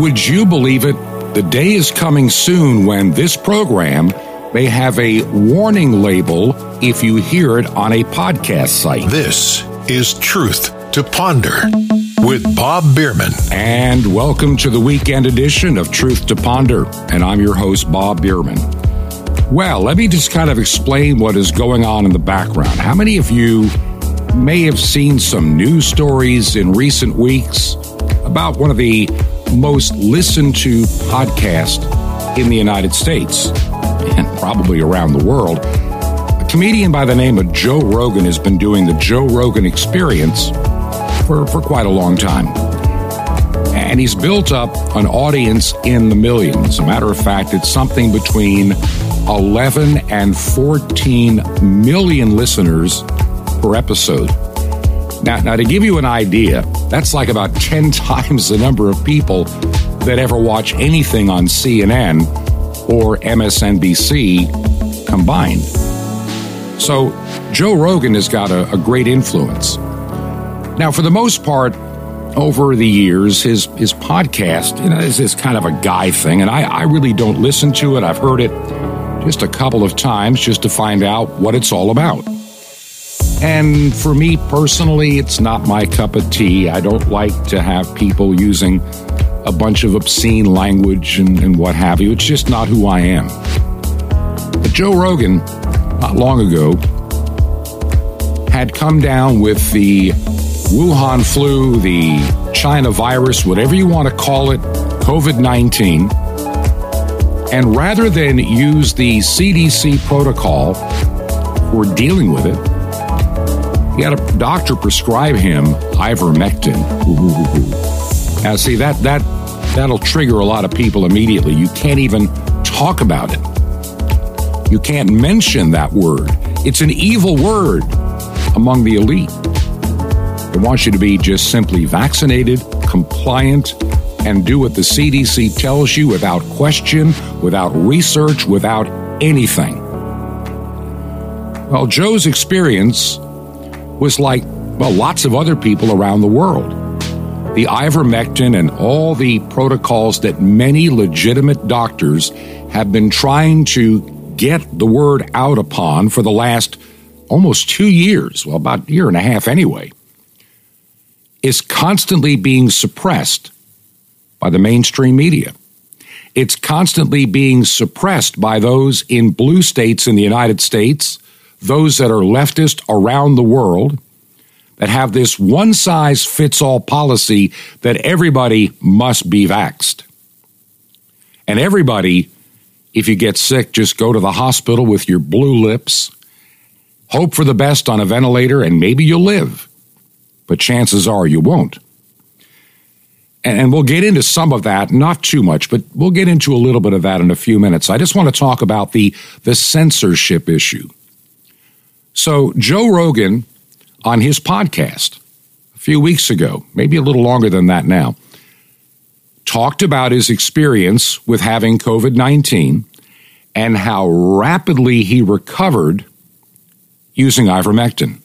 Would you believe it? The day is coming soon when this program may have a warning label if you hear it on a podcast site. This is Truth to Ponder with Bob Bierman. And welcome to the weekend edition of Truth to Ponder. And I'm your host, Bob Bierman. Well, let me just kind of explain what is going on in the background. How many of you may have seen some news stories in recent weeks about one of the most listened to podcast in the United States and probably around the world? A comedian by the name of Joe Rogan has been doing the Joe Rogan experience for, for quite a long time. And he's built up an audience in the millions. As a matter of fact, it's something between 11 and 14 million listeners per episode. Now, now, to give you an idea, that's like about 10 times the number of people that ever watch anything on CNN or MSNBC combined. So, Joe Rogan has got a, a great influence. Now, for the most part, over the years, his his podcast you know, is, is kind of a guy thing, and I, I really don't listen to it. I've heard it just a couple of times just to find out what it's all about. And for me personally, it's not my cup of tea. I don't like to have people using a bunch of obscene language and, and what have you. It's just not who I am. But Joe Rogan, not long ago, had come down with the Wuhan flu, the China virus, whatever you want to call it, COVID 19. And rather than use the CDC protocol for dealing with it, he had a doctor prescribe him ivermectin. Now, see that that that'll trigger a lot of people immediately. You can't even talk about it. You can't mention that word. It's an evil word among the elite. They want you to be just simply vaccinated, compliant, and do what the CDC tells you without question, without research, without anything. Well, Joe's experience was like, well, lots of other people around the world. The ivermectin and all the protocols that many legitimate doctors have been trying to get the word out upon for the last almost two years, well, about a year and a half anyway, is constantly being suppressed by the mainstream media. It's constantly being suppressed by those in blue states in the United States, those that are leftist around the world, that have this one size fits all policy that everybody must be vaxed. And everybody, if you get sick, just go to the hospital with your blue lips, hope for the best on a ventilator, and maybe you'll live. But chances are you won't and we'll get into some of that, not too much, but we'll get into a little bit of that in a few minutes. I just want to talk about the, the censorship issue. So, Joe Rogan on his podcast a few weeks ago, maybe a little longer than that now, talked about his experience with having COVID 19 and how rapidly he recovered using ivermectin.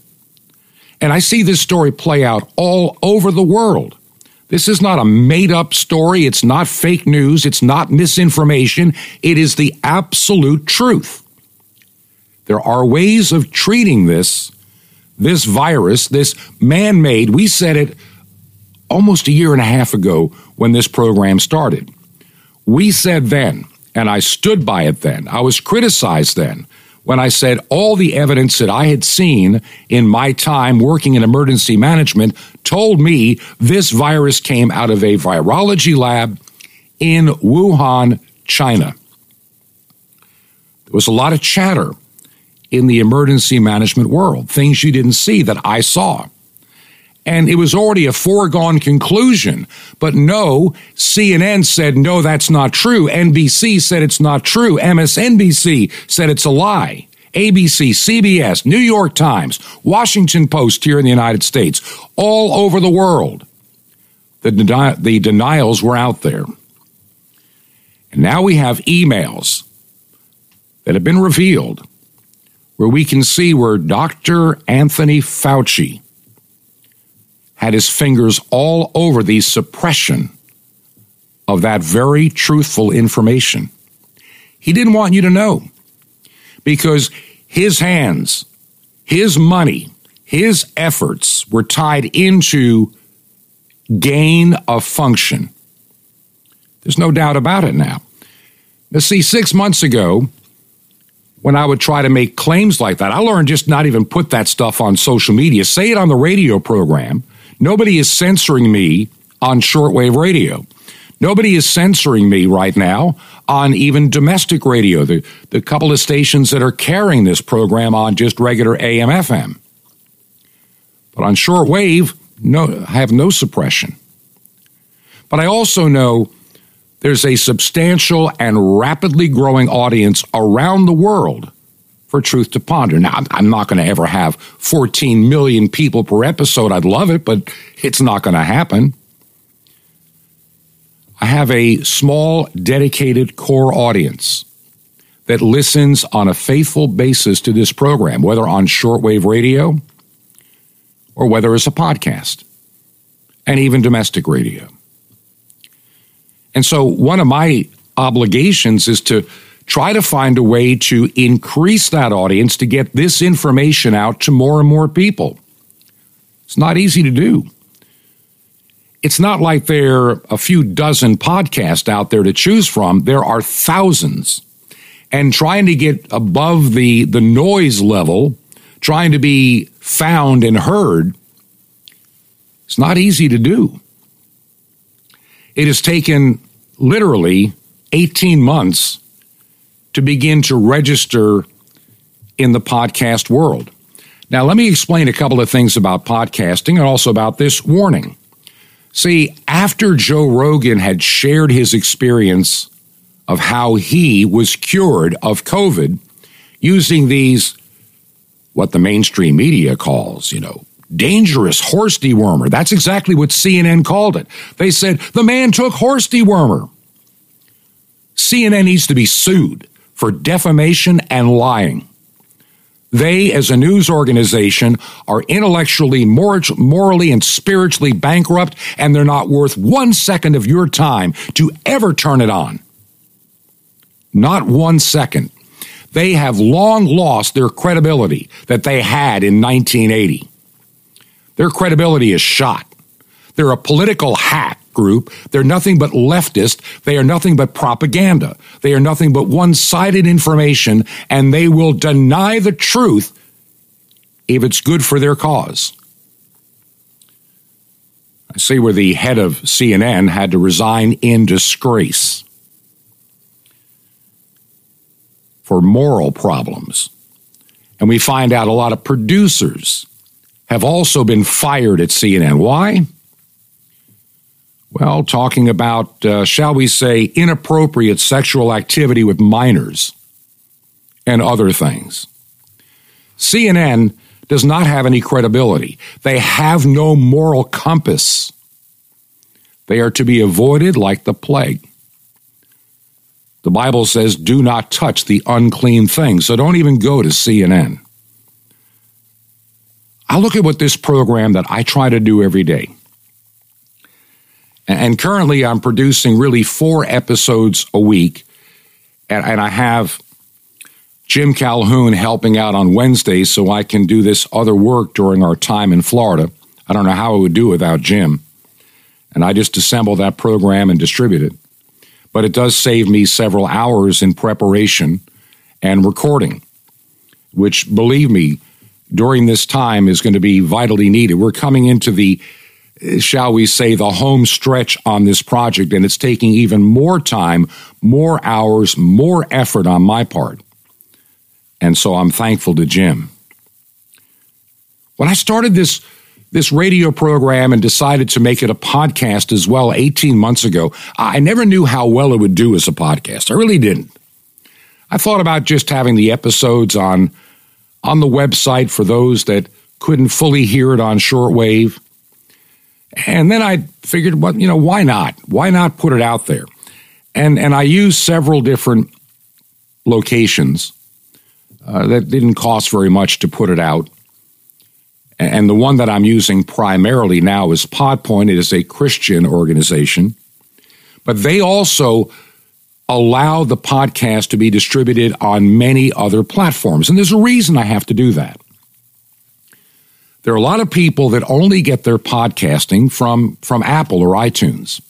And I see this story play out all over the world. This is not a made up story. It's not fake news. It's not misinformation. It is the absolute truth. There are ways of treating this, this virus, this man made. We said it almost a year and a half ago when this program started. We said then, and I stood by it then, I was criticized then when I said all the evidence that I had seen in my time working in emergency management told me this virus came out of a virology lab in Wuhan, China. There was a lot of chatter in the emergency management world, things you didn't see that I saw. And it was already a foregone conclusion. But no, CNN said, no, that's not true. NBC said it's not true. MSNBC said it's a lie. ABC, CBS, New York Times, Washington Post here in the United States, all over the world. The, deni- the denials were out there. And now we have emails that have been revealed where we can see where Dr. Anthony Fauci had his fingers all over the suppression of that very truthful information. He didn't want you to know because his hands, his money, his efforts were tied into gain of function. There's no doubt about it now. Now, see, six months ago, when I would try to make claims like that, I learned just not even put that stuff on social media. Say it on the radio program. Nobody is censoring me on shortwave radio. Nobody is censoring me right now on even domestic radio, the, the couple of stations that are carrying this program on just regular AM FM. But on shortwave, no, I have no suppression. But I also know there's a substantial and rapidly growing audience around the world for Truth to Ponder. Now, I'm not going to ever have 14 million people per episode. I'd love it, but it's not going to happen. I have a small, dedicated core audience that listens on a faithful basis to this program, whether on shortwave radio or whether it's a podcast, and even domestic radio. And so, one of my obligations is to try to find a way to increase that audience to get this information out to more and more people. It's not easy to do it's not like there are a few dozen podcasts out there to choose from. There are thousands. And trying to get above the, the noise level, trying to be found and heard, it's not easy to do. It has taken literally 18 months to begin to register in the podcast world. Now, let me explain a couple of things about podcasting and also about this warning. See, after Joe Rogan had shared his experience of how he was cured of COVID using these, what the mainstream media calls, you know, dangerous horse dewormer. That's exactly what CNN called it. They said the man took horse dewormer. CNN needs to be sued for defamation and lying. They, as a news organization, are intellectually, morally, and spiritually bankrupt, and they're not worth one second of your time to ever turn it on. Not one second. They have long lost their credibility that they had in 1980. Their credibility is shot. They're a political hack group. They're nothing but leftist. They are nothing but propaganda. They are nothing but one sided information, and they will deny the truth if it's good for their cause. I see where the head of CNN had to resign in disgrace for moral problems. And we find out a lot of producers have also been fired at CNN. Why? Well, talking about, uh, shall we say, inappropriate sexual activity with minors and other things. CNN does not have any credibility. They have no moral compass. They are to be avoided like the plague. The Bible says, do not touch the unclean thing. So don't even go to CNN. I look at what this program that I try to do every day. And currently, I'm producing really four episodes a week. And, I have Jim Calhoun helping out on Wednesdays so I can do this other work during our time in Florida. I don't know how I would do without Jim. And I just assemble that program and distribute it. But it does save me several hours in preparation and recording, which, believe me, during this time is going to be vitally needed. We're coming into the eh, shall we say, the home stretch on this project, and it's taking even more time, more hours, more effort on my part. And so I'm thankful to Jim. When I started this this radio program and decided to make it a podcast as well 18 months ago, I never knew how well it would do as a podcast. I really didn't. I thought about just having the episodes on on the website for those that couldn't fully hear it on shortwave and then I figured, well, you know, why not? Why not put it out there? And and I used several different locations uh, that didn't cost very much to put it out. And the one that I'm using primarily now is Podpoint. It is a Christian organization, but they also allow the podcast to be distributed on many other platforms. And there's a reason I have to do that. There are a lot of people that only get their podcasting from, from Apple or iTunes.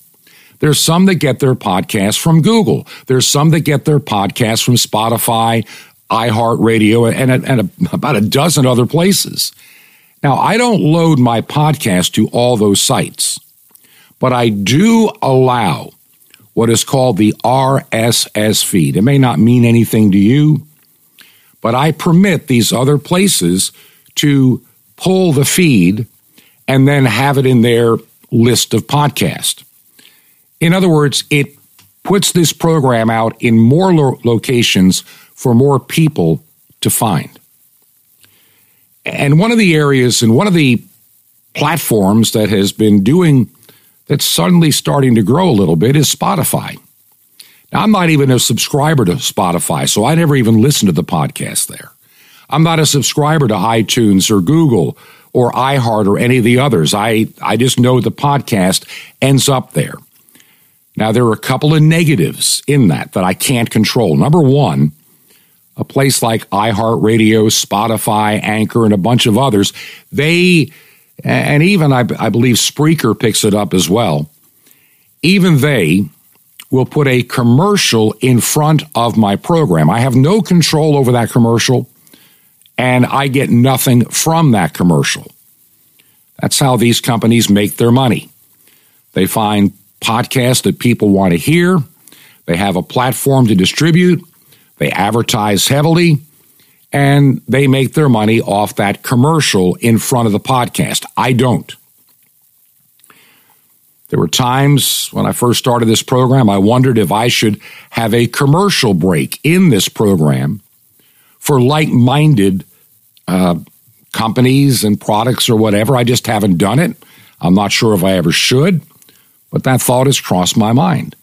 There's some that get their podcasts from Google. There's some that get their podcasts from Spotify, iHeartRadio, and, and, and a, about a dozen other places. Now, I don't load my podcast to all those sites, but I do allow what is called the RSS feed. It may not mean anything to you, but I permit these other places to pull the feed and then have it in their list of podcasts. In other words, it puts this program out in more lo- locations for more people to find. And one of the areas and one of the platforms that has been doing that's suddenly starting to grow a little bit is Spotify. Now, I'm not even a subscriber to Spotify, so I never even listen to the podcast there. I'm not a subscriber to iTunes or Google or iHeart or any of the others. I, I just know the podcast ends up there. Now, there are a couple of negatives in that that I can't control. Number one, a place like iHeartRadio, Spotify, Anchor, and a bunch of others, they, and even I, I believe Spreaker picks it up as well, even they will put a commercial in front of my program. I have no control over that commercial, and I get nothing from that commercial. That's how these companies make their money. They find podcasts that people want to hear, they have a platform to distribute, they advertise heavily and they make their money off that commercial in front of the podcast. I don't. There were times when I first started this program, I wondered if I should have a commercial break in this program for like minded uh, companies and products or whatever. I just haven't done it. I'm not sure if I ever should, but that thought has crossed my mind.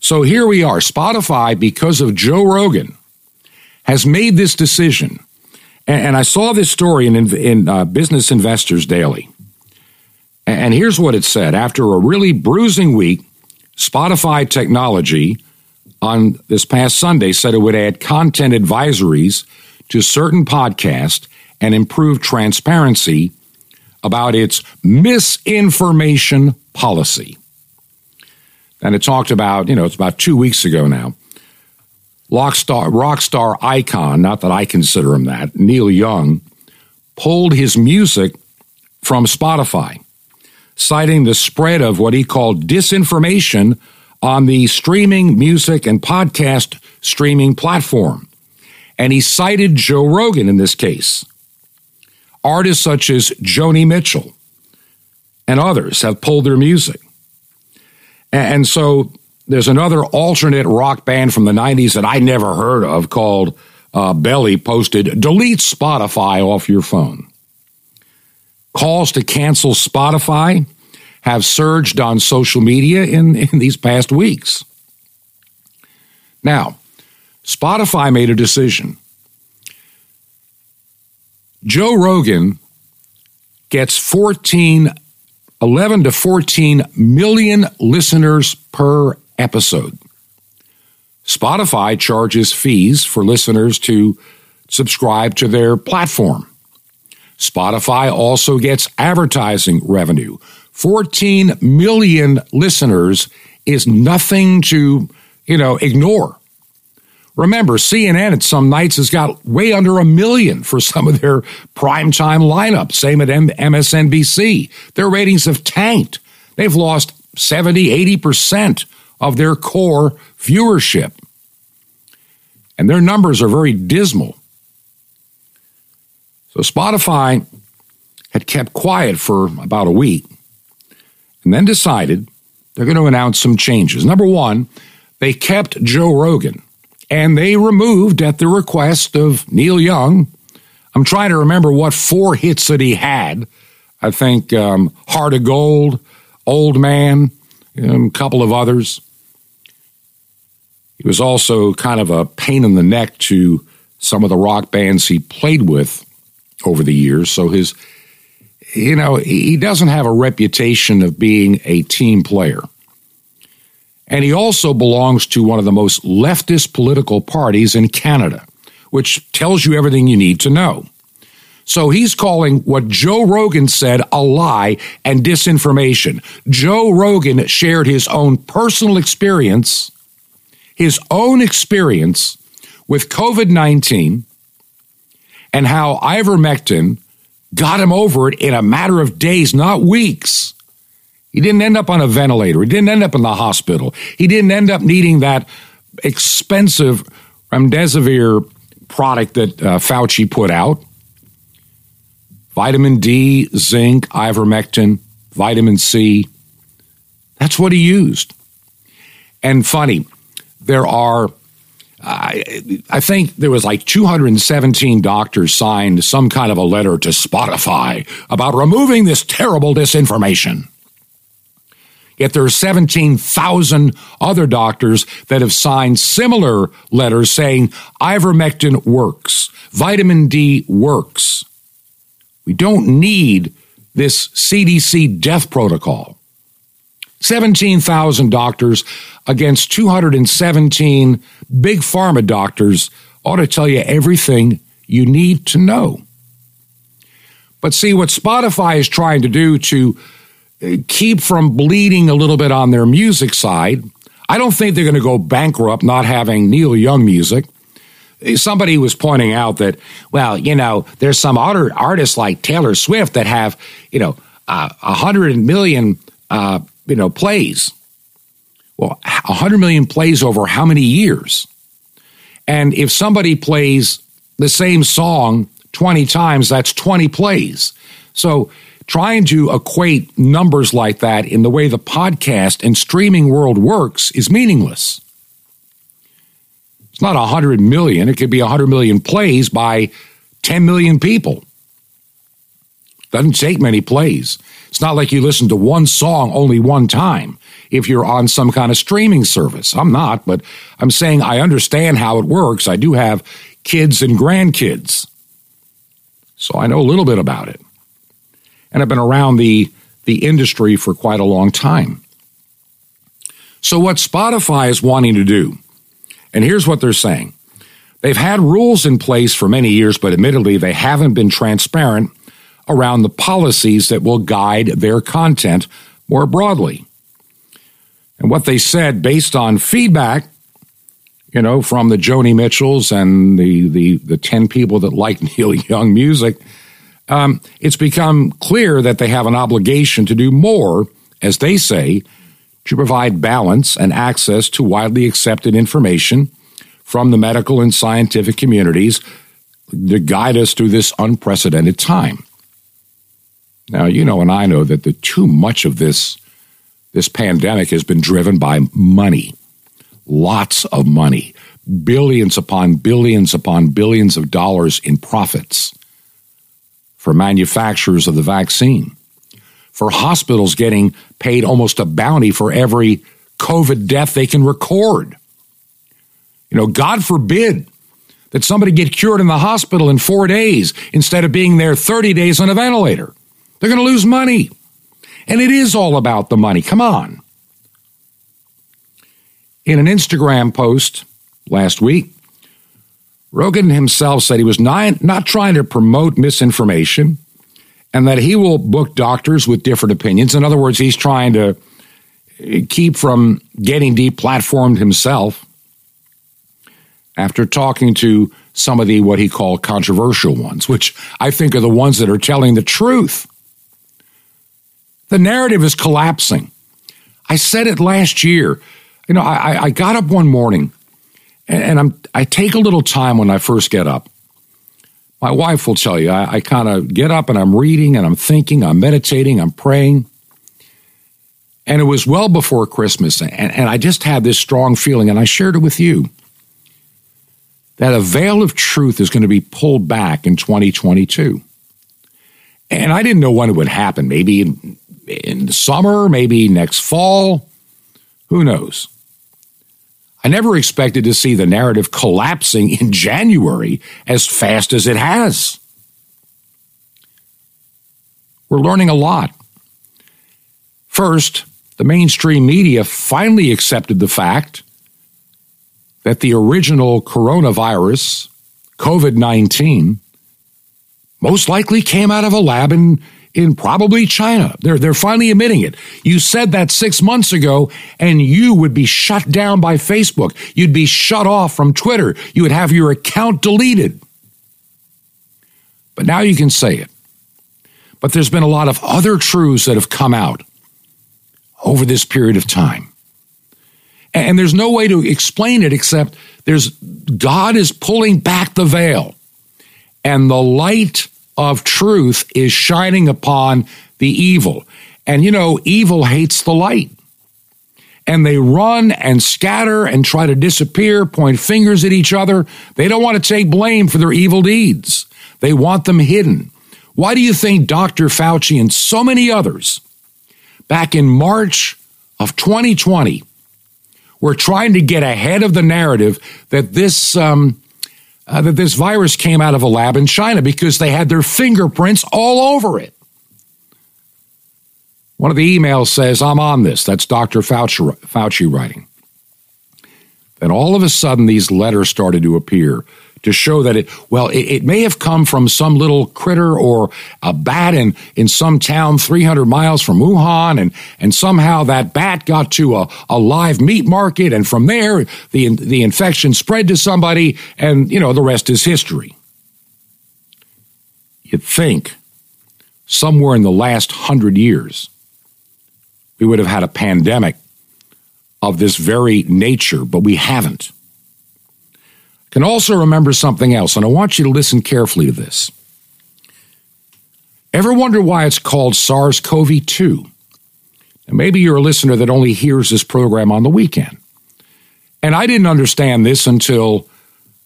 So here we are. Spotify, because of Joe Rogan, has made this decision. And, I saw this story in, in uh, Business Investors Daily. And here's what it said After a really bruising week, Spotify Technology on this past Sunday said it would add content advisories to certain podcasts and improve transparency about its misinformation policy. And it talked about, you know, it's about two weeks ago now. Rock star, rock star icon, not that I consider him that, Neil Young, pulled his music from Spotify, citing the spread of what he called disinformation on the streaming music and podcast streaming platform. And he cited Joe Rogan in this case. Artists such as Joni Mitchell and others have pulled their music. And so there's another alternate rock band from the 90s that I never heard of called uh, Belly posted, delete Spotify off your phone. Calls to cancel Spotify have surged on social media in, in these past weeks. Now, Spotify made a decision. Joe Rogan gets 14 11 to 14 million listeners per episode. Spotify charges fees for listeners to subscribe to their platform. Spotify also gets advertising revenue. 14 million listeners is nothing to, you know, ignore. Remember, CNN at some nights has got way under a million for some of their primetime lineup. Same at MSNBC. Their ratings have tanked. They've lost 70, 80% of their core viewership. And their numbers are very dismal. So Spotify had kept quiet for about a week and then decided they're going to announce some changes. Number one, they kept Joe Rogan and they removed at the request of Neil Young. I'm trying to remember what four hits that he had. I think um, Heart of Gold, Old Man, um, a couple of others. He was also kind of a pain in the neck to some of the rock bands he played with over the years. So his, you know, he doesn't have a reputation of being a team player. And he also belongs to one of the most leftist political parties in Canada, which tells you everything you need to know. So he's calling what Joe Rogan said a lie and disinformation. Joe Rogan shared his own personal experience, his own experience with COVID 19 and how ivermectin got him over it in a matter of days, not weeks. He didn't end up on a ventilator. He didn't end up in the hospital. He didn't end up needing that expensive remdesivir product that uh, Fauci put out. Vitamin D, zinc, ivermectin, vitamin C. That's what he used. And funny, there are I, I think there was like 217 doctors signed some kind of a letter to Spotify about removing this terrible disinformation. Yet there are 17,000 other doctors that have signed similar letters saying ivermectin works, vitamin D works. We don't need this CDC death protocol. 17,000 doctors against 217 big pharma doctors ought to tell you everything you need to know. But see, what Spotify is trying to do to uh, keep from bleeding a little bit on their music side, I don't think they're going to go bankrupt not having Neil Young music. Somebody was pointing out that, well, you know, there's some other artists like Taylor Swift that have, you know, uh, a uh, hundred million uh, you know, plays. Well, 100 million plays over how many years? And if somebody plays the same song 20 times, that's 20 plays. So trying to equate numbers like that in the way the podcast and streaming world works is meaningless. It's not 100 million, it could be 100 million plays by 10 million people. Doesn't take many plays. It's not like you listen to one song only one time if you're on some kind of streaming service. I'm not, but I'm saying I understand how it works. I do have kids and grandkids. So I know a little bit about it. And I've been around the, the industry for quite a long time. So, what Spotify is wanting to do, and here's what they're saying they've had rules in place for many years, but admittedly, they haven't been transparent around the policies that will guide their content more broadly. And what they said based on feedback, you know, from the Joni Mitchells and the, the, the 10 people that like Neil Young music, um, it's become clear that they have an obligation to do more, as they say, to provide balance and access to widely accepted information from the medical and scientific communities to guide us through this unprecedented time. Now, you know, and I know that the too much of this this pandemic has been driven by money. Lots of money. Billions upon billions upon billions of dollars in profits for manufacturers of the vaccine. For hospitals getting paid almost a bounty for every COVID death they can record. You know, God forbid that somebody get cured in the hospital in four days instead of being there 30 days on a ventilator. They're going to lose money. And it is all about the money. Come on. In an Instagram post last week, Rogan himself said he was not, not trying to promote misinformation and that he will book doctors with different opinions. In other words, he's trying to keep from getting deplatformed himself after talking to some of the what he called controversial ones, which I think are the ones that are telling the truth. The narrative is collapsing. I said it last year. You know, I, I got up one morning and I'm, I take a little time when I first get up. My wife will tell you, I, I kind of get up and I'm reading and I'm thinking, I'm meditating, I'm praying. And it was well before Christmas. And, and I just had this strong feeling, and I shared it with you that a veil of truth is going to be pulled back in 2022. And I didn't know when it would happen. Maybe in, in the summer, maybe next fall. Who knows? I never expected to see the narrative collapsing in January as fast as it has. We're learning a lot. First, the mainstream media finally accepted the fact that the original coronavirus, COVID 19, most likely came out of a lab in, in probably China. They're, they're finally admitting it. You said that six months ago, and you would be shut down by Facebook. You'd be shut off from Twitter. You would have your account deleted. But now you can say it. But there's been a lot of other truths that have come out over this period of time. And there's no way to explain it except there's God is pulling back the veil and the light of truth is shining upon the evil. And you know, evil hates the light. And they run and scatter and try to disappear, point fingers at each other. They don't want to take blame for their evil deeds. They want them hidden. Why do you think Dr. Fauci and so many others back in March of 2020 were trying to get ahead of the narrative that this um, uh, that this virus came out of a lab in China because they had their fingerprints all over it. One of the emails says, I'm on this. That's Dr. Fauci, Fauci writing. Then all of a sudden, these letters started to appear to show that it, well, it, it, may have come from some little critter or a bat in, in some town 300 miles from Wuhan, and, and somehow that bat got to a, a live meat market, and from there, the, the infection spread to somebody, and, you know, the rest is history. You'd think somewhere in the last hundred years, we would have had a pandemic of this very nature, but we haven't can also remember something else, and I want you to listen carefully to this. Ever wonder why it's called SARS CoV 2? And maybe you're a listener that only hears this program on the weekend. And I didn't understand this until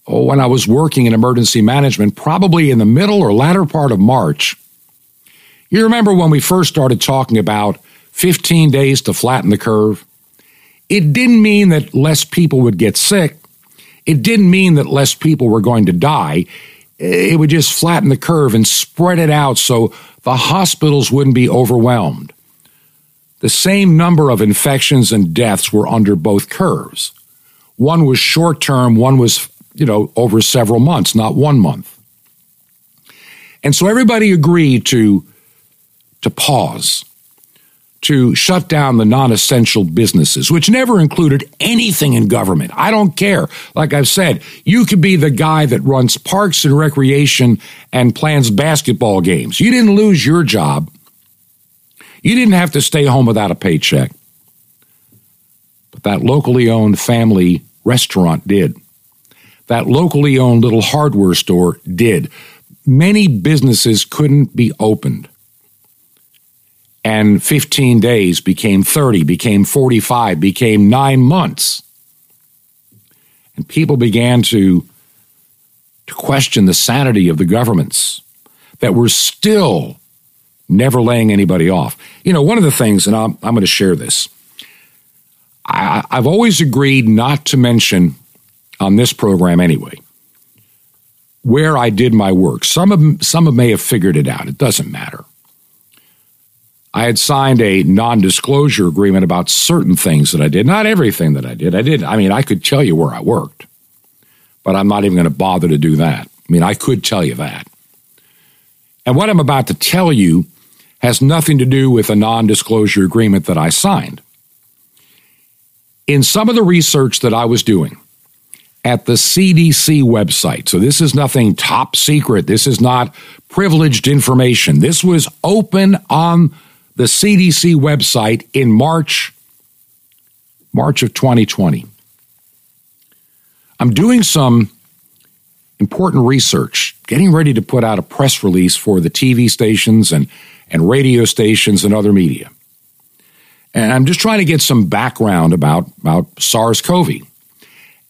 oh, when I was working in emergency management, probably in the middle or latter part of March. You remember when we first started talking about 15 days to flatten the curve? It didn't mean that less people would get sick. It didn't mean that less people were going to die. It would just flatten the curve and spread it out so the hospitals wouldn't be overwhelmed. The same number of infections and deaths were under both curves. One was short term, one was, you know, over several months, not one month. And so everybody agreed to, to pause to shut down the non essential businesses, which never included anything in government. I don't care. Like I've said, you could be the guy that runs parks and recreation and plans basketball games. You didn't lose your job. You didn't have to stay home without a paycheck. But that locally owned family restaurant did. That locally owned little hardware store did. Many businesses couldn't be opened and 15 days became 30, became 45, became nine months. And people began to, to question the sanity of the governments that were still never laying anybody off. You know, one of the things, and I'm, I'm going to share this, I, I've always agreed not to mention on this program anyway where I did my work. Some of some of may have figured it out. It doesn't matter. I had signed a non disclosure agreement about certain things that I did, not everything that I did. I did, I mean, I could tell you where I worked, but I'm not even going to bother to do that. I mean, I could tell you that. And what I'm about to tell you has nothing to do with a non disclosure agreement that I signed. In some of the research that I was doing at the CDC website, so this is nothing top secret, this is not privileged information, this was open on the CDC website in March March of 2020. I'm doing some important research, getting ready to put out a press release for the TV stations and, and radio stations and other media. And I'm just trying to get some background about, about SARS CoV.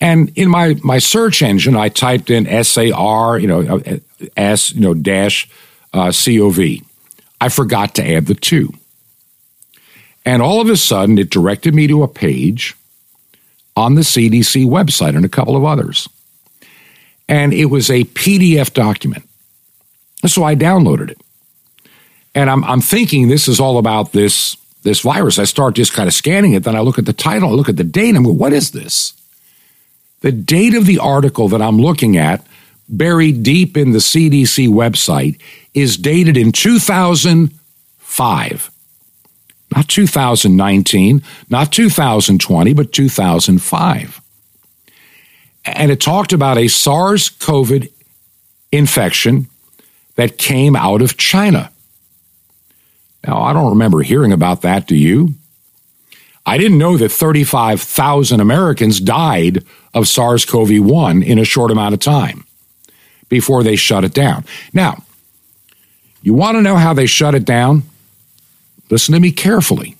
And in my, my search engine, I typed in SAR, you know, uh, S, you know, dash uh, COV. I forgot to add the two. And all of a sudden, it directed me to a page on the CDC website and a couple of others. And it was a PDF document. So I downloaded it. And I'm, I'm thinking this is all about this this virus. I start just kind of scanning it. Then I look at the title, I look at the date, and I go, what is this? The date of the article that I'm looking at, buried deep in the CDC website, is dated in 2005. Not 2019, not 2020, but 2005. And it talked about a SARS CoV infection that came out of China. Now, I don't remember hearing about that, do you? I didn't know that 35,000 Americans died of SARS CoV 1 in a short amount of time before they shut it down. Now, you want to know how they shut it down? Listen to me carefully.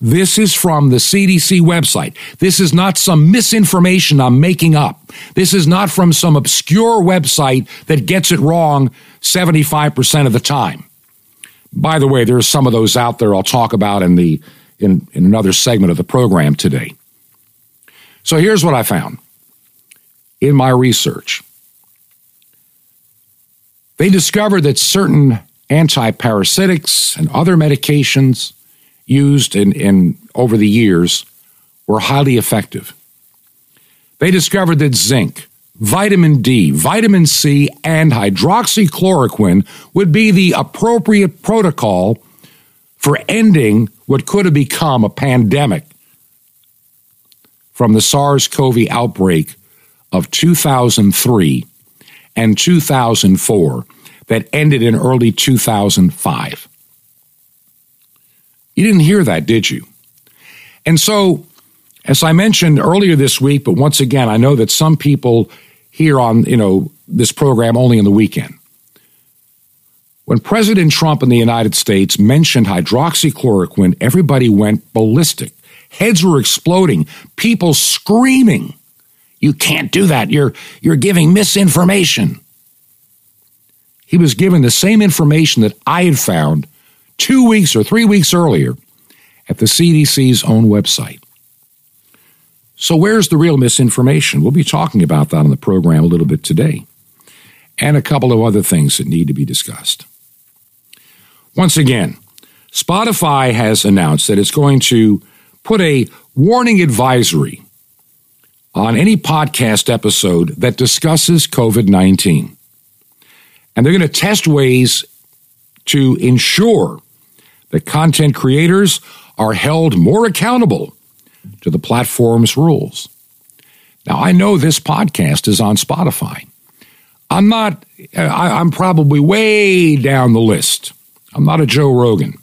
This is from the CDC website. This is not some misinformation I'm making up. This is not from some obscure website that gets it wrong 75% of the time. By the way, there's some of those out there I'll talk about in the in, in another segment of the program today. So here's what I found in my research. They discovered that certain antiparasitics and other medications used in, in over the years were highly effective. They discovered that zinc, vitamin D, vitamin C, and hydroxychloroquine would be the appropriate protocol for ending what could have become a pandemic from the SARS CoV outbreak of 2003 and 2004 that ended in early 2005. You didn't hear that, did you? And so, as I mentioned earlier this week, but once again, I know that some people here on, you know, this program only in the weekend. When President Trump in the United States mentioned hydroxychloroquine, everybody went ballistic. Heads were exploding, people screaming, "You can't do that. You're you're giving misinformation." He was given the same information that I had found two weeks or three weeks earlier at the CDC's own website. So, where's the real misinformation? We'll be talking about that on the program a little bit today, and a couple of other things that need to be discussed. Once again, Spotify has announced that it's going to put a warning advisory on any podcast episode that discusses COVID 19. And they're going to test ways to ensure that content creators are held more accountable to the platform's rules. Now, I know this podcast is on Spotify. I'm not, I, am probably way down the list. I'm not a Joe Rogan.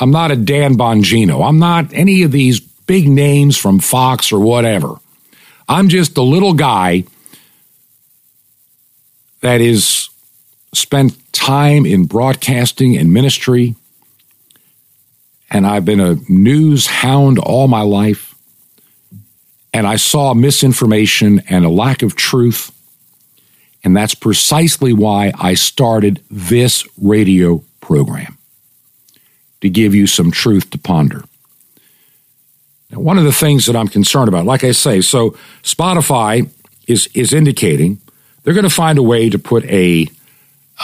I'm not a Dan Bongino. I'm not any of these big names from Fox or whatever. I'm just the little guy that is spent time in broadcasting and ministry, and I've been a news hound all my life. And I saw misinformation and a lack of truth. And that's precisely why I started this radio program to give you some truth to ponder. Now, one of the things that I'm concerned about, like I say, so Spotify is, is indicating they're going to find a way to put a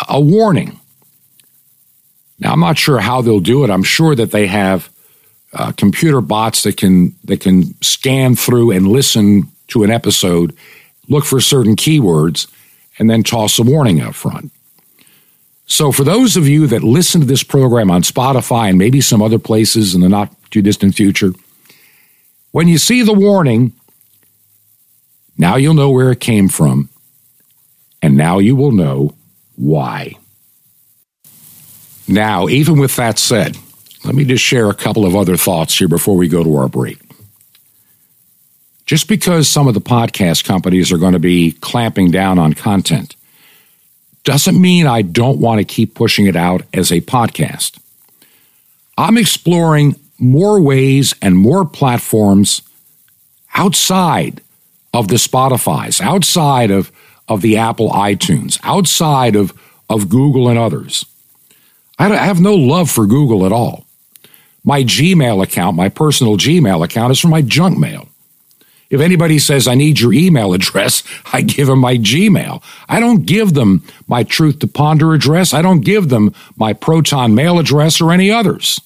a warning. Now, I'm not sure how they'll do it. I'm sure that they have uh, computer bots that can that can scan through and listen to an episode, look for certain keywords, and then toss a warning up front. So, for those of you that listen to this program on Spotify and maybe some other places in the not too distant future, when you see the warning, now you'll know where it came from, and now you will know why. Now, even with that said, let me just share a couple of other thoughts here before we go to our break. Just because some of the podcast companies are going to be clamping down on content doesn't mean I don't want to keep pushing it out as a podcast. I'm exploring more ways and more platforms outside of the Spotify's, outside of of the Apple iTunes, outside of, of Google and others. I have no love for Google at all. My Gmail account, my personal Gmail account, is for my junk mail. If anybody says, I need your email address, I give them my Gmail. I don't give them my Truth to Ponder address. I don't give them my Proton mail address or any others.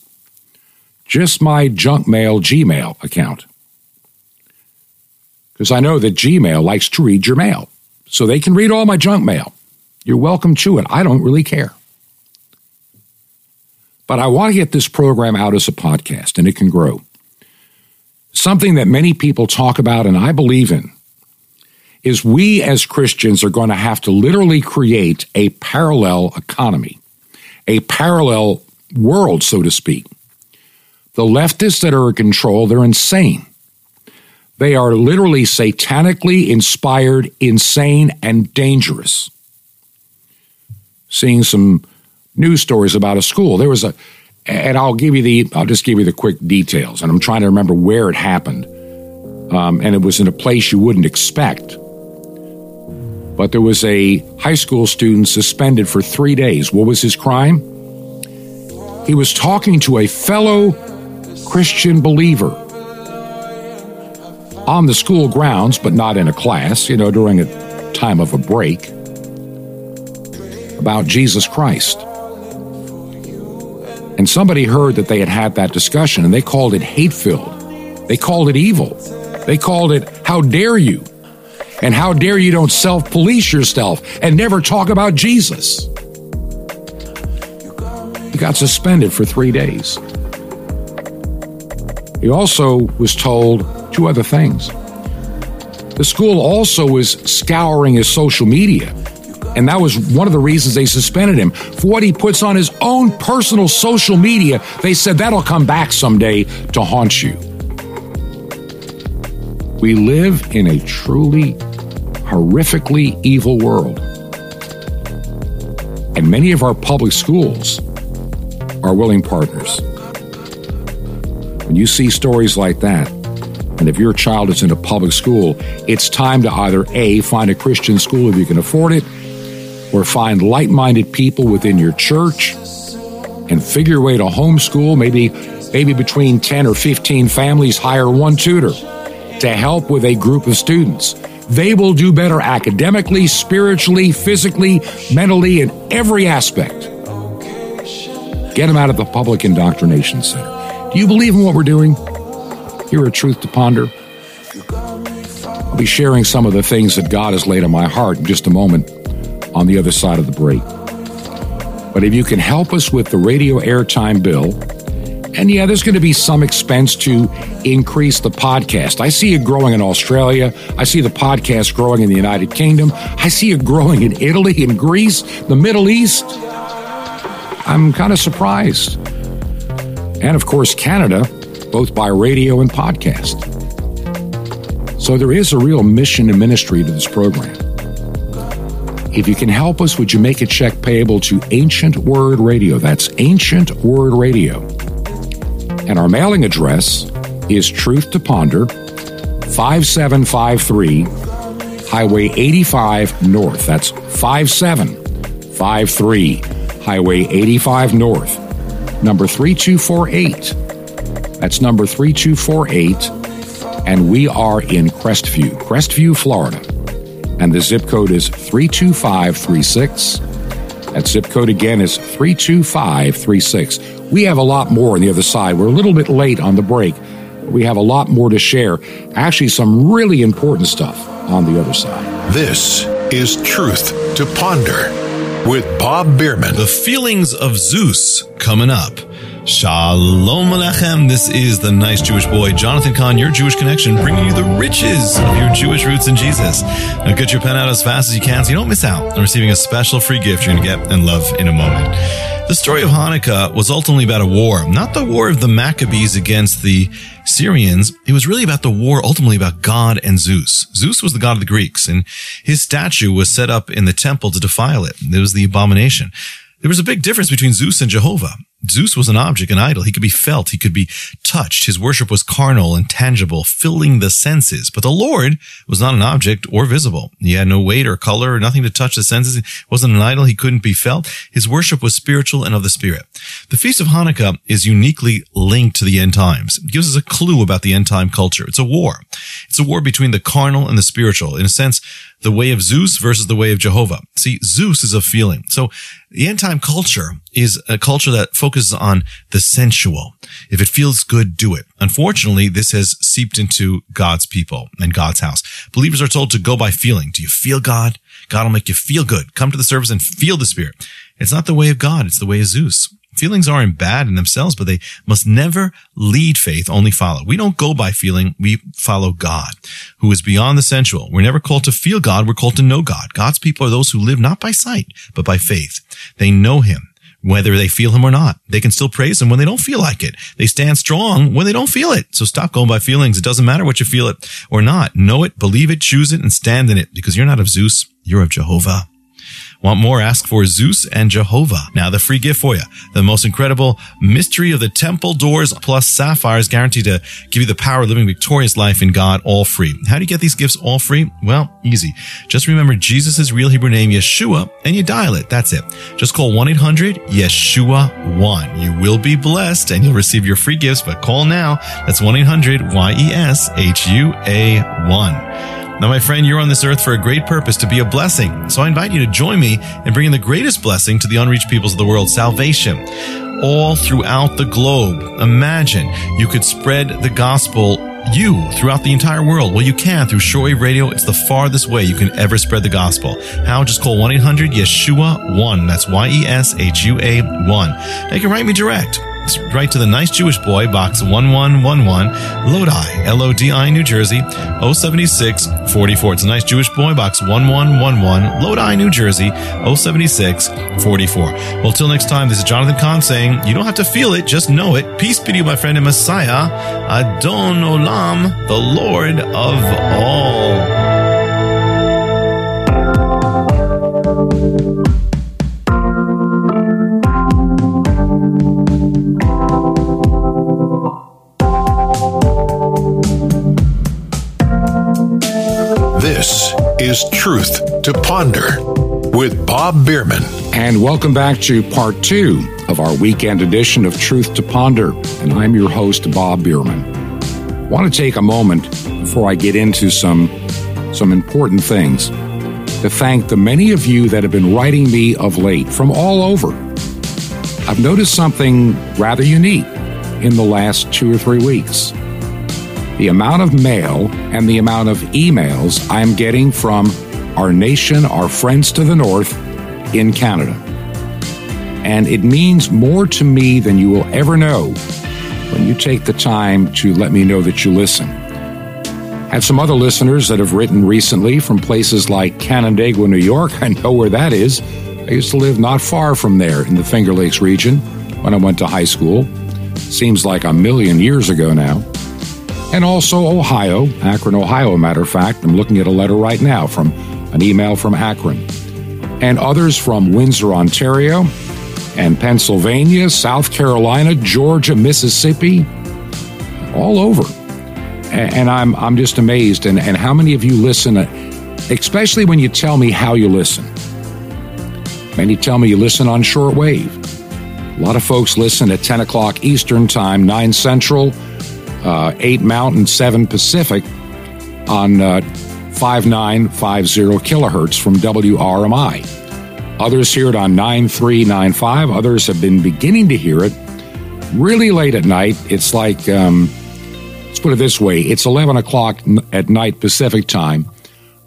Just my junk mail Gmail account. Because I know that Gmail likes to read your mail. So they can read all my junk mail. You're welcome to it. I don't really care. But I want to get this program out as a podcast and it can grow. Something that many people talk about and I believe in is we as Christians are going to have to literally create a parallel economy, a parallel world, so to speak. The leftists that are in control, they're insane. They are literally satanically inspired, insane, and dangerous. Seeing some news stories about a school. There was a, and I'll give you the, I'll just give you the quick details. And I'm trying to remember where it happened. Um, and it was in a place you wouldn't expect. But there was a high school student suspended for three days. What was his crime? He was talking to a fellow Christian believer on the school grounds, but not in a class, you know, during a time of a break, about Jesus Christ. And somebody heard that they had had that discussion and they called it hate filled. They called it evil. They called it, how dare you? And how dare you don't self police yourself and never talk about Jesus? He got suspended for three days. He also was told two other things. The school also was scouring his social media and that was one of the reasons they suspended him. For what he puts on his own personal social media, they said that'll come back someday to haunt you. We live in a truly horrifically evil world. And many of our public schools are willing partners. When you see stories like that, and if your child is in a public school, it's time to either A, find a Christian school if you can afford it, or find like minded people within your church and figure a way to homeschool, maybe, maybe between 10 or 15 families, hire one tutor to help with a group of students. They will do better academically, spiritually, physically, mentally, in every aspect. Get them out of the public indoctrination center. Do you believe in what we're doing? Here at Truth to Ponder. I'll be sharing some of the things that God has laid on my heart in just a moment on the other side of the break. But if you can help us with the radio airtime bill, and yeah, there's going to be some expense to increase the podcast. I see it growing in Australia. I see the podcast growing in the United Kingdom. I see it growing in Italy, in Greece, the Middle East. I'm kind of surprised. And of course, Canada, both by radio and podcast. So there is a real mission and ministry to this program. If you can help us, would you make a check payable to Ancient Word Radio? That's Ancient Word Radio. And our mailing address is Truth to Ponder, 5753 Highway 85 North. That's 5753 Highway 85 North. Number 3248. That's number 3248. And we are in Crestview, Crestview, Florida and the zip code is 32536. That zip code again is 32536. We have a lot more on the other side. We're a little bit late on the break. We have a lot more to share. Actually, some really important stuff on the other side. This is Truth to Ponder with Bob Bierman. The feelings of Zeus coming up. Shalom Alechem. This is the nice Jewish boy, Jonathan Cahn, your Jewish connection, bringing you the riches of your Jewish roots in Jesus. Now get your pen out as fast as you can so you don't miss out on receiving a special free gift you're going to get and love in a moment. The story of Hanukkah was ultimately about a war, not the war of the Maccabees against the Syrians. It was really about the war ultimately about God and Zeus. Zeus was the god of the Greeks and his statue was set up in the temple to defile it. It was the abomination. There was a big difference between Zeus and Jehovah. Zeus was an object, an idol. He could be felt. He could be touched. His worship was carnal and tangible, filling the senses. But the Lord was not an object or visible. He had no weight or color or nothing to touch the senses. He wasn't an idol. He couldn't be felt. His worship was spiritual and of the spirit. The Feast of Hanukkah is uniquely linked to the end times. It gives us a clue about the end time culture. It's a war. It's a war between the carnal and the spiritual. In a sense, the way of Zeus versus the way of Jehovah. See, Zeus is a feeling. So the end time culture is a culture that focuses on the sensual. If it feels good, do it. Unfortunately, this has seeped into God's people and God's house. Believers are told to go by feeling. Do you feel God? God will make you feel good. Come to the service and feel the Spirit. It's not the way of God. It's the way of Zeus. Feelings aren't bad in themselves, but they must never lead faith, only follow. We don't go by feeling. We follow God, who is beyond the sensual. We're never called to feel God. We're called to know God. God's people are those who live not by sight, but by faith. They know him whether they feel him or not. They can still praise him when they don't feel like it. They stand strong when they don't feel it. So stop going by feelings. It doesn't matter what you feel it or not. Know it, believe it, choose it, and stand in it because you're not of Zeus. You're of Jehovah. Want more? Ask for Zeus and Jehovah. Now the free gift for you. The most incredible mystery of the temple doors plus sapphires guaranteed to give you the power of living victorious life in God all free. How do you get these gifts all free? Well, easy. Just remember Jesus' real Hebrew name, Yeshua, and you dial it. That's it. Just call 1-800-YESHUA-1. You will be blessed and you'll receive your free gifts, but call now. That's 1-800-Y-E-S-H-U-A-1. Now, my friend, you're on this earth for a great purpose to be a blessing. So I invite you to join me in bringing the greatest blessing to the unreached peoples of the world, salvation, all throughout the globe. Imagine you could spread the gospel you throughout the entire world. Well, you can through Shortwave Radio. It's the farthest way you can ever spread the gospel. How? Just call 1-800-YESHUA-1. That's Y-E-S-H-U-A 1. Now you can write me direct. Write to the Nice Jewish Boy, Box 1111, Lodi, L-O-D-I, New Jersey, 07644. It's a Nice Jewish Boy, Box 1111, Lodi, New Jersey, 07644. Well, till next time, this is Jonathan Cahn saying, you don't have to feel it, just know it. Peace be to you, my friend and Messiah, Adon Olam, the Lord of all. Is Truth to Ponder with Bob Bierman. And welcome back to part two of our weekend edition of Truth to Ponder. And I'm your host, Bob Bierman. I want to take a moment before I get into some, some important things to thank the many of you that have been writing me of late from all over. I've noticed something rather unique in the last two or three weeks the amount of mail and the amount of emails I'm getting from our nation, our friends to the north in Canada. And it means more to me than you will ever know when you take the time to let me know that you listen. I have some other listeners that have written recently from places like Canandaigua, New York. I know where that is. I used to live not far from there in the Finger Lakes region when I went to high school. Seems like a million years ago now and also Ohio, Akron, Ohio, matter of fact. I'm looking at a letter right now from an email from Akron. And others from Windsor, Ontario, and Pennsylvania, South Carolina, Georgia, Mississippi, all over. And I'm, I'm just amazed. And, and how many of you listen, uh, especially when you tell me how you listen. Many tell me you listen on shortwave. A lot of folks listen at 10 o'clock Eastern Time, 9 Central, uh, 8 Mountain, 7 Pacific on uh, 5950 kilohertz from WRMI. Others hear it on 9395. Others have been beginning to hear it really late at night. It's like, um, let's put it this way it's 11 o'clock at night Pacific time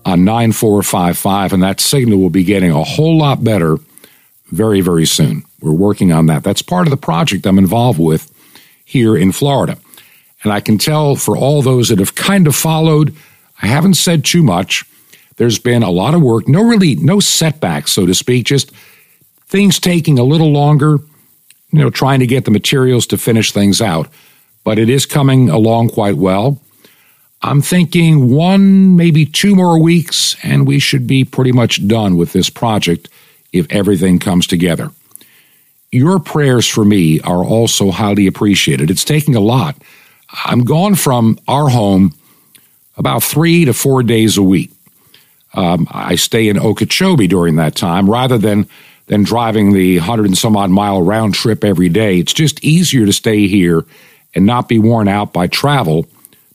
on 9455, and that signal will be getting a whole lot better very, very soon. We're working on that. That's part of the project I'm involved with here in Florida. And I can tell for all those that have kind of followed, I haven't said too much. There's been a lot of work, no really, no setbacks, so to speak, just things taking a little longer, you know, trying to get the materials to finish things out. But it is coming along quite well. I'm thinking one, maybe two more weeks, and we should be pretty much done with this project if everything comes together. Your prayers for me are also highly appreciated. It's taking a lot I'm gone from our home about three to four days a week. Um, I stay in Okeechobee during that time rather than than driving the 100 and some odd mile round trip every day. It's just easier to stay here and not be worn out by travel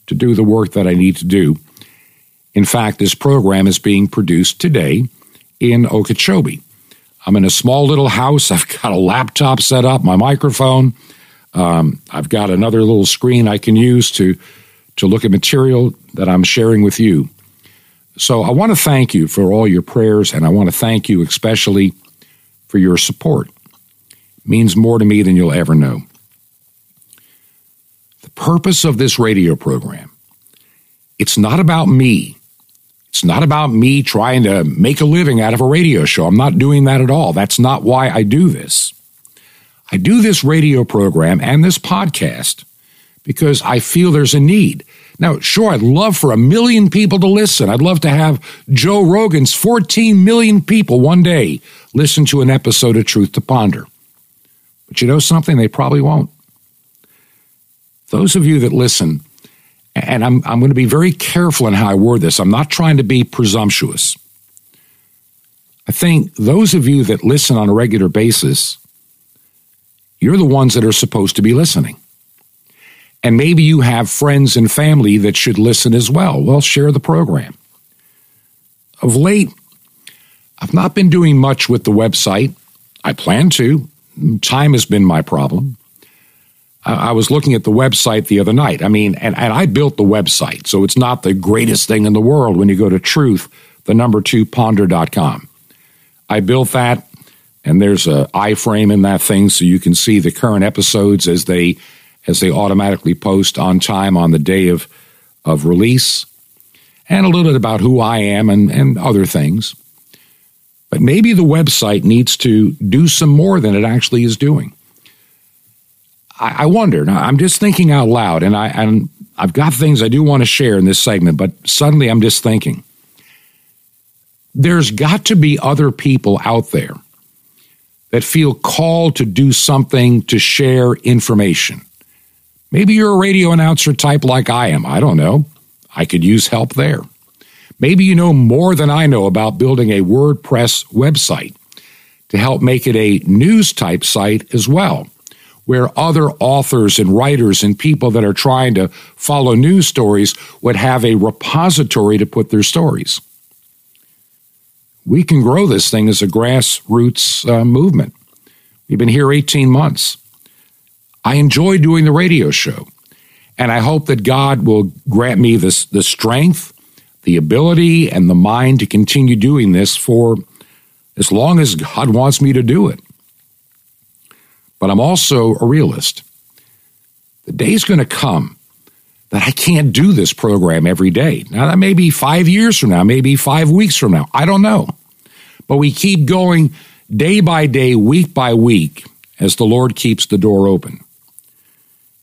to do the work that I need to do. In fact, this program is being produced today in Okeechobee. I'm in a small little house. I've got a laptop set up, my microphone. Um, I've got another little screen I can use to to look at material that I'm sharing with you. So I want to thank you for all your prayers, and I want to thank you especially for your support. It means more to me than you'll ever know. The purpose of this radio program, it's not about me. It's not about me trying to make a living out of a radio show. I'm not doing that at all. That's not why I do this. I do this radio program and this podcast because I feel there's a need. Now, sure, I'd love for a million people to listen. I'd love to have Joe Rogan's 14 million people one day listen to an episode of Truth to Ponder. But you know something? They probably won't. Those of you that listen, and I'm, I'm going to be very careful in how I word this, I'm not trying to be presumptuous. I think those of you that listen on a regular basis, you're the ones that are supposed to be listening. And maybe you have friends and family that should listen as well. Well, share the program. Of late, I've not been doing much with the website. I plan to. Time has been my problem. I was looking at the website the other night. I mean, and, and I built the website, so it's not the greatest thing in the world when you go to truth, the number two ponder.com. I built that, and there's a iframe in that thing so you can see the current episodes as they as they automatically post on time on the day of, of release, and a little bit about who I am and, and other things. But maybe the website needs to do some more than it actually is doing. I, I wonder. Now, I'm just thinking out loud, and I and I've got things I do want to share in this segment, but suddenly I'm just thinking. There's got to be other people out there that feel called to do something to share information. Maybe you're a radio announcer type like I am. I don't know. I could use help there. Maybe you know more than I know about building a WordPress website to help make it a news type site as well, where other authors and writers and people that are trying to follow news stories would have a repository to put their stories. We can grow this thing as a grassroots uh, movement. We've been here 18 months. I enjoy doing the radio show. And I hope that God will grant me this, the strength, the ability, and the mind to continue doing this for as long as God wants me to do it. But I'm also a realist. The day's going to come that I can't do this program every day. Now, that may be five years from now, maybe five weeks from now. I don't know. But we keep going day by day, week by week, as the Lord keeps the door open.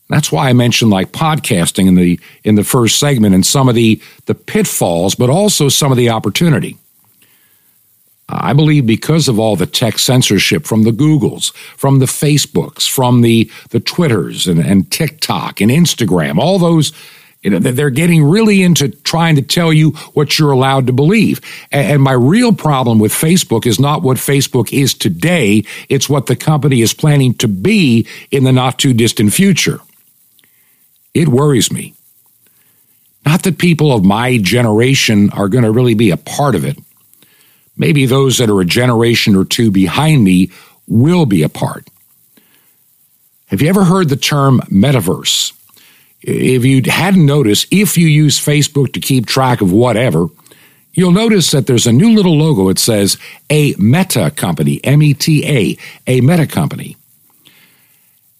That's why I mentioned like podcasting in the in the first segment and some of the the pitfalls, but also some of the opportunity. I believe because of all the tech censorship from the Googles, from the Facebooks, from the the Twitters and, and TikTok and Instagram, all those you know, they're getting really into trying to tell you what you're allowed to believe. And my real problem with Facebook is not what Facebook is today, it's what the company is planning to be in the not too distant future. It worries me. Not that people of my generation are going to really be a part of it. Maybe those that are a generation or two behind me will be a part. Have you ever heard the term metaverse? If you hadn't noticed, if you use Facebook to keep track of whatever, you'll notice that there's a new little logo. It says a meta company, M E T A, a meta company.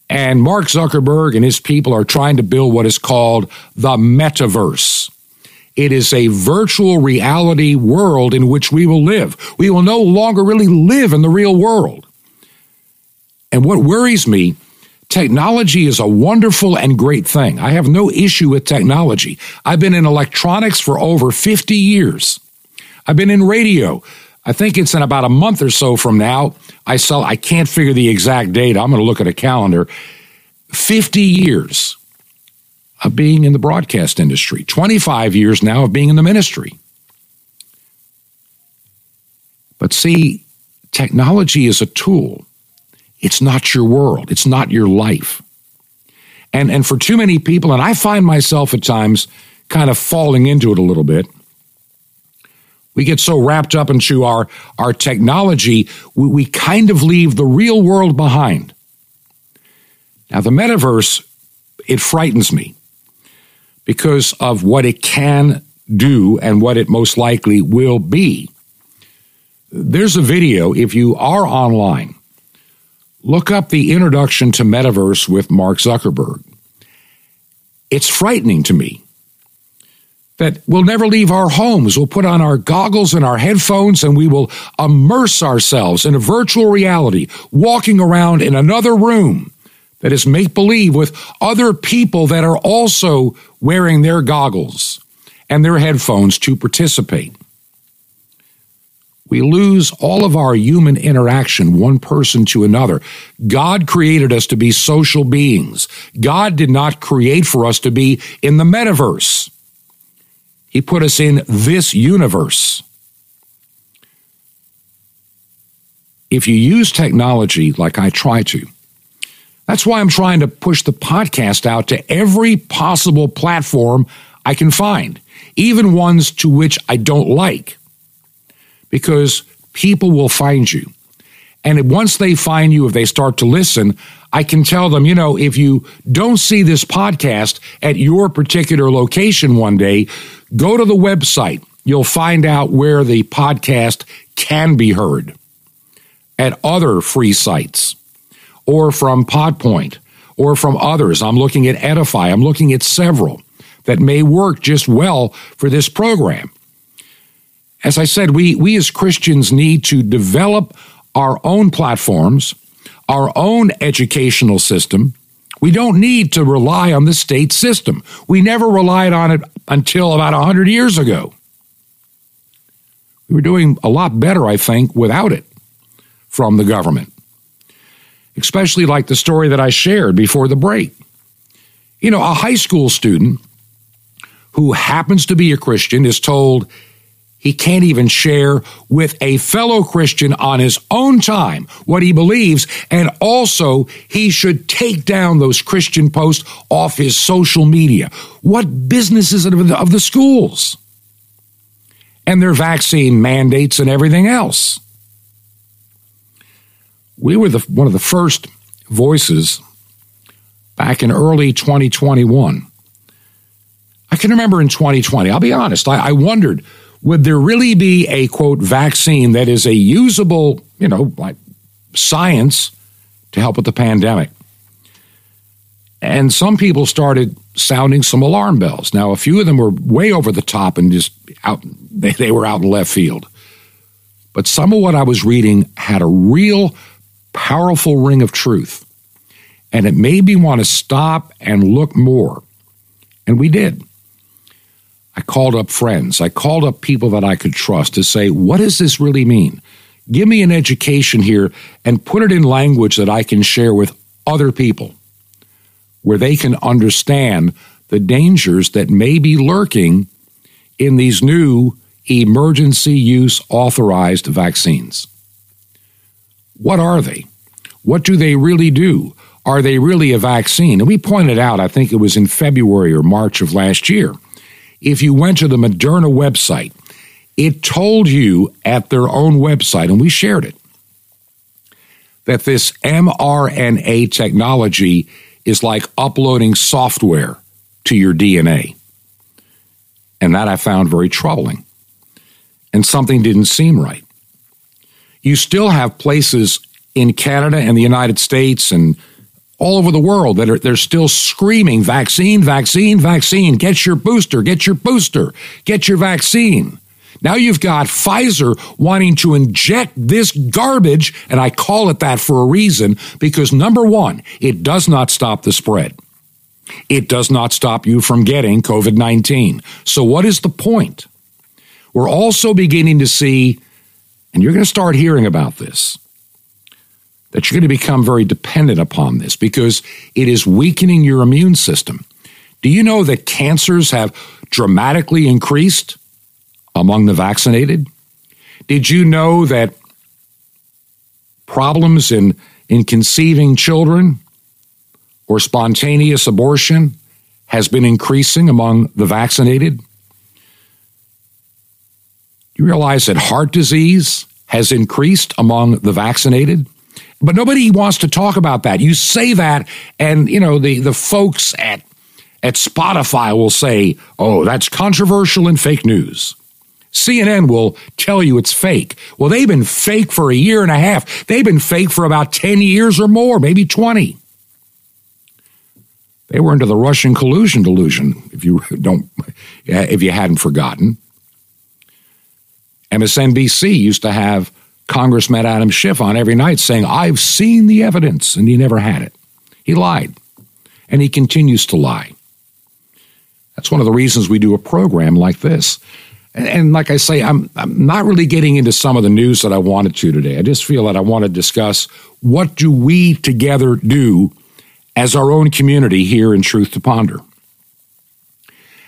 And Mark Zuckerberg and his people are trying to build what is called the metaverse. It is a virtual reality world in which we will live. We will no longer really live in the real world. And what worries me, technology is a wonderful and great thing. I have no issue with technology. I've been in electronics for over 50 years. I've been in radio. I think it's in about a month or so from now. I sell, I can't figure the exact date. I'm going to look at a calendar. 50 years of being in the broadcast industry, 25 years now of being in the ministry. But see, technology is a tool. It's not your world. It's not your life. And, and for too many people, and I find myself at times kind of falling into it a little bit, we get so wrapped up into our, our technology, we, we kind of leave the real world behind. Now, the metaverse, it frightens me because of what it can do and what it most likely will be. There's a video, if you are online, look up the introduction to Metaverse with Mark Zuckerberg. It's frightening to me that we'll never leave our homes. We'll put on our goggles and our headphones and we will immerse ourselves in a virtual reality, walking around in another room that is make believe with other people that are also wearing their goggles and their headphones to participate. We lose all of our human interaction, one person to another. God created us to be social beings. God did not create for us to be in the metaverse. He put us in this universe. If you use technology like I try to, that's why I'm trying to push the podcast out to every possible platform I can find, even ones to which I don't like, because people will find you. And once they find you, if they start to listen, I can tell them, you know, if you don't see this podcast at your particular location one day, go to the website. You'll find out where the podcast can be heard at other free sites or from Podpoint or from others. I'm looking at Edify. I'm looking at several that may work just well for this program. As I said, we, we as Christians need to develop our own platforms, our own educational system. We don't need to rely on the state system. We never relied on it until about 100 years ago. We were doing a lot better, I think, without it from the government especially like the story that I shared before the break. You know, a high school student who happens to be a Christian is told he can't even share with a fellow Christian on his own time what he believes, and also he should take down those Christian posts off his social media. What business is it of the, schools? And their vaccine mandates and everything else we were the, one of the first voices back in early 2021. I can remember in 2020, I'll be honest, I, I wondered would there really be a quote vaccine that is a usable, you know, like science to help with the pandemic? And some people started sounding some alarm bells. Now, a few of them were way over the top and just out, they, they were out in left field. But some of what I was reading had a real powerful ring of truth. And it made me want to stop and look more. And we did. I called up friends. I called up people that I could trust to say, what does this really mean? Give me an education here and put it in language that I can share with other people where they can understand the dangers that may be lurking in these new emergency use authorized vaccines. What are they? What do they really do? Are they really a vaccine? And we pointed out, I think it was in February or March of last year, if you went to the Moderna website, it told you at their own website, and we shared it, that this mRNA technology is like uploading software to your DNA. And that I found very troubling. And something didn't seem right you still have places in Canada and the United States and all over the world that are they're still screaming vaccine, vaccine, vaccine. Get your booster, get your booster, get your vaccine. Now you've got Pfizer wanting to inject this garbage, and I call it that for a reason because number one, it does not stop the spread. It does not stop you from getting COVID 19. So, what is the point? We're also beginning to see and you're going to start hearing about this, that you're going to become very dependent upon this because it is weakening your immune system. Do you know that cancers have dramatically increased among the vaccinated? Did you know that problems in, in conceiving children or spontaneous abortion has been increasing among the vaccinated. You realize that heart disease has increased among the vaccinated? But nobody wants to talk about that. You say that, and you know the, the folks at at Spotify will say, "Oh, that's controversial and fake news." CNN will tell you it's fake. Well, they've been fake for a year and a half. They've been fake for about 10 years or more, maybe 20. They were into the Russian collusion delusion, if you don't if you hadn't forgotten. MSNBC used to have Congressman Adam Schiff on every night saying, I've seen the evidence, and he never had it. He lied, and he continues to lie. That's one of the reasons we do a program like this. And, and, like I say, I'm, I'm not really getting into some of the news that I wanted to today. I just feel that I want to discuss what do we together do as our own community here in Truth to Ponder.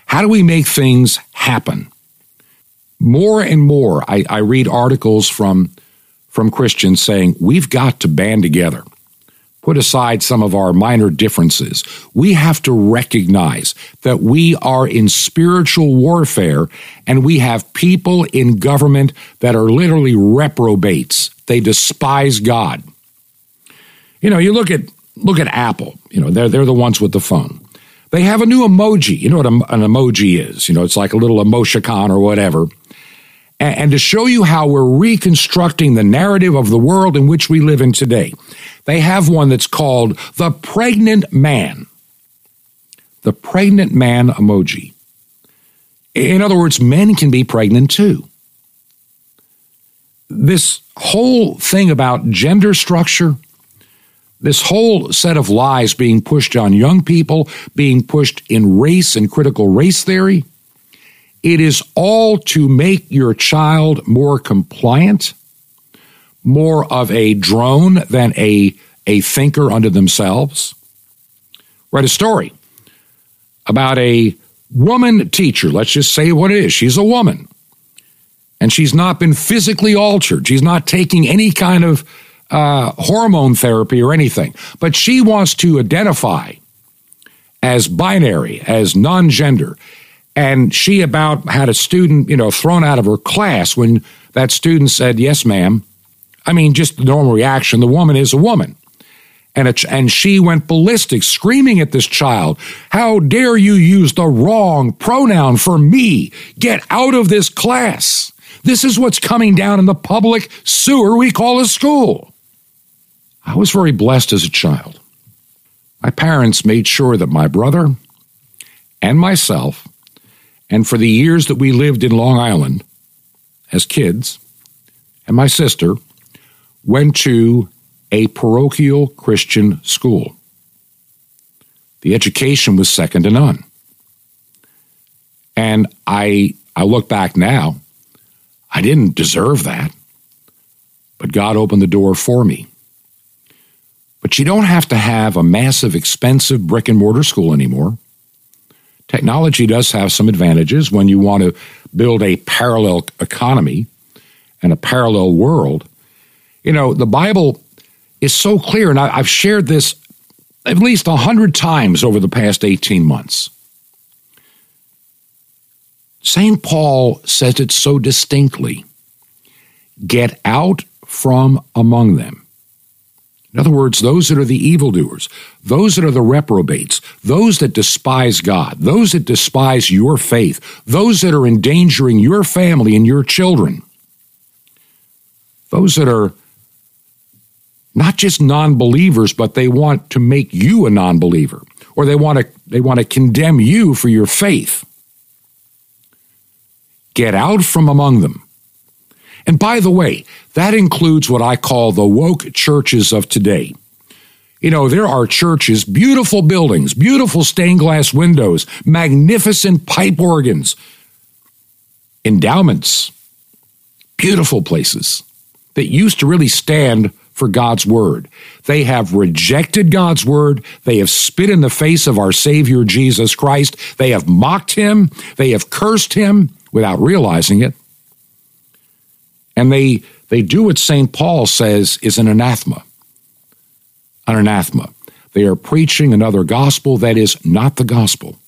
How do we make things happen? More and more, I, I read articles from, from Christians saying we've got to band together put aside some of our minor differences. We have to recognize that we are in spiritual warfare and we have people in government that are literally reprobates. They despise God. You know, you look at look at Apple, you know, they're they're the ones with the phone. They have a new emoji. You know what an emoji is? You know, it's like a little emoticon or whatever. And to show you how we're reconstructing the narrative of the world in which we live in today, they have one that's called the pregnant man. The pregnant man emoji. In other words, men can be pregnant too. This whole thing about gender structure, this whole set of lies being pushed on young people, being pushed in race and critical race theory, it is all to make your child more compliant, more of a drone than a, a thinker unto themselves. Read a story about a woman teacher. Let's just say what it is. She's a woman. And she's not been physically altered. She's not taking any kind of uh, hormone therapy or anything. But she wants to identify as binary, as non gender. And she about had a student, you know, thrown out of her class when that student said, Yes, ma'am. I mean, just the normal reaction. The woman is a woman. And, it, and she went ballistic, screaming at this child, How dare you use the wrong pronoun for me? Get out of this class. This is what's coming down in the public sewer we call a school. I was very blessed as a child. My parents made sure that my brother and myself and for the years that we lived in Long Island as kids, and my sister went to a parochial Christian school. The education was second to none. And I I look back now, I didn't deserve that. But God opened the door for me. But you don't have to have a massive, expensive brick and mortar school anymore. Technology does have some advantages when you want to build a parallel economy and a parallel world. You know, the Bible is so clear, and I've shared this at least a hundred times over the past 18 months. St. Paul says it so distinctly get out from among them. In other words, those that are the evildoers, those that are the reprobates, those that despise God, those that despise your faith, those that are endangering your family and your children, those that are not just non-believers, but they want to make you a non-believer, or they want to they want to condemn you for your faith. Get out from among them. And by the way, that includes what I call the woke churches of today. You know, there are churches, beautiful buildings, beautiful stained glass windows, magnificent pipe organs, endowments, beautiful places that used to really stand for God's word. They have rejected God's word. They have spit in the face of our Savior Jesus Christ. They have mocked him. They have cursed him without realizing it and they They do what St. Paul says is an anathema. An anathema. They are preaching another gospel that is not the gospel.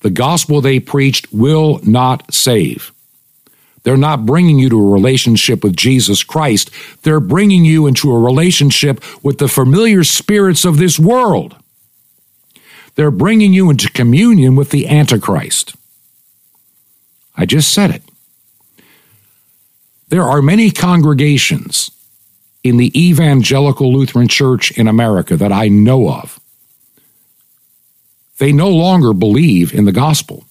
The gospel they preached will not save. They're not bringing you to a relationship with Jesus Christ. They're bringing you into a relationship with the familiar spirits of this world. They're bringing you into communion with the Antichrist. I just said it. There are many congregations in the evangelical Lutheran Church in America that I know of. They no longer believe in the gospel.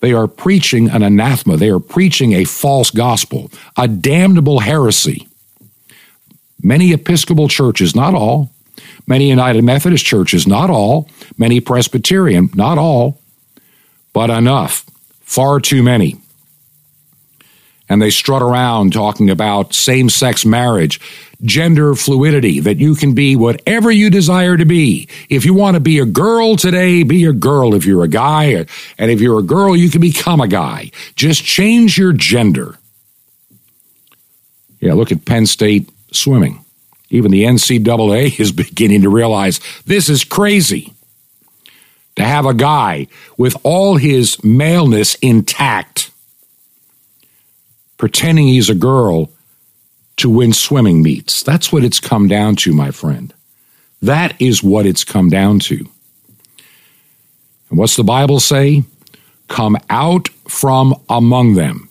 They are preaching an anathema. They are preaching a false gospel, a damnable heresy. Many Episcopal churches, not all, many United Methodist churches, not all, many Presbyterian, not all, but enough, far too many and they strut around talking about same sex marriage, gender fluidity, that you can be whatever you desire to be. If you want to be a girl today, be a girl. If you're a guy, and if you're a girl, you can become a guy. Just change your gender. Yeah, look at Penn State swimming. Even the NCAA is beginning to realize this is crazy. To have a guy with all his maleness intact pretending he's a girl to win swimming meets. That's what it's come down to, my friend. That is what it's come down to. And what's the Bible say? Come out from among them.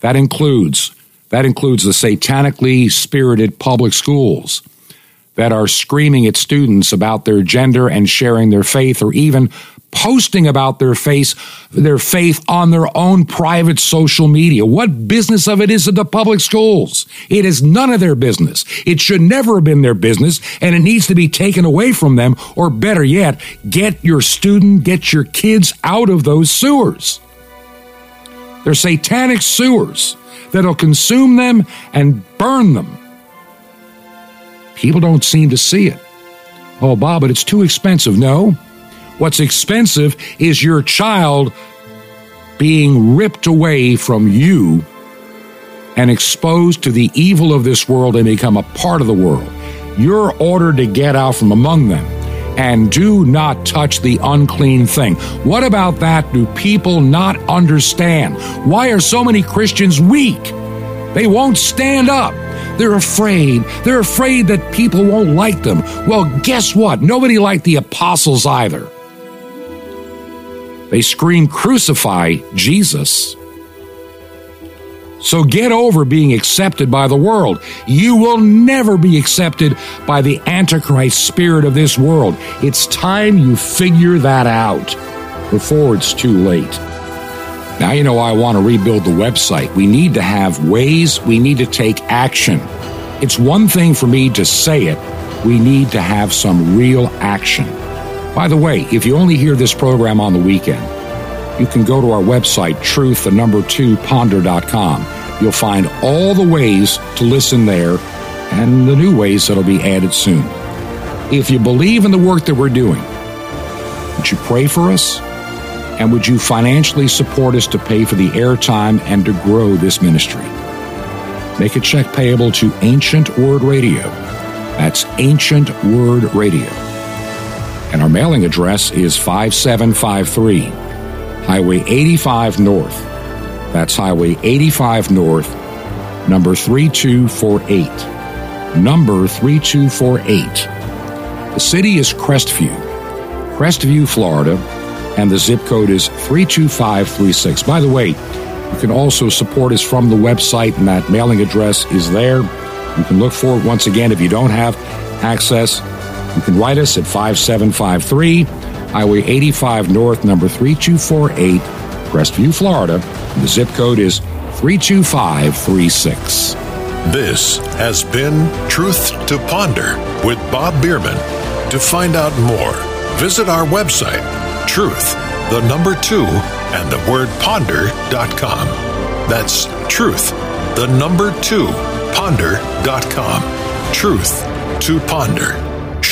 That includes that includes the satanically spirited public schools that are screaming at students about their gender and sharing their faith or even posting about their faith, their faith on their own private social media. What business of it is it the public schools? It is none of their business. It should never have been their business, and it needs to be taken away from them, or better yet, get your student, get your kids out of those sewers. They're satanic sewers that'll consume them and burn them. People don't seem to see it. Oh, Bob, but it's too expensive. No, What's expensive is your child being ripped away from you and exposed to the evil of this world and become a part of the world. You're ordered to get out from among them and do not touch the unclean thing. What about that do people not understand? Why are so many Christians weak? They won't stand up. They're afraid. They're afraid that people won't like them. Well, guess what? Nobody liked the apostles either. They scream, Crucify Jesus. So get over being accepted by the world. You will never be accepted by the Antichrist spirit of this world. It's time you figure that out before it's too late. Now you know I want to rebuild the website. We need to have ways, we need to take action. It's one thing for me to say it, we need to have some real action. By the way, if you only hear this program on the weekend, you can go to our website, truth, the number two, ponder.com. You'll find all the ways to listen there and the new ways that'll be added soon. If you believe in the work that we're doing, would you pray for us? And would you financially support us to pay for the airtime and to grow this ministry? Make a check payable to Ancient Word Radio. That's Ancient Word Radio and our mailing address is 5753 Highway 85 North. That's Highway 85 North, number 3248. Number 3248. The city is Crestview, Crestview, Florida, and the zip code is 32536. By the way, you can also support us from the website, and that mailing address is there. You can look for it once again if you don't have access. You can write us at 5753 Highway 85 North, number 3248, Crestview, Florida. The zip code is 32536. This has been Truth to Ponder with Bob Bierman. To find out more, visit our website, truth, the number two, and the word ponder.com. That's truth, the number two, ponder.com. Truth to Ponder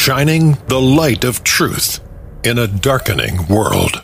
shining the light of truth in a darkening world.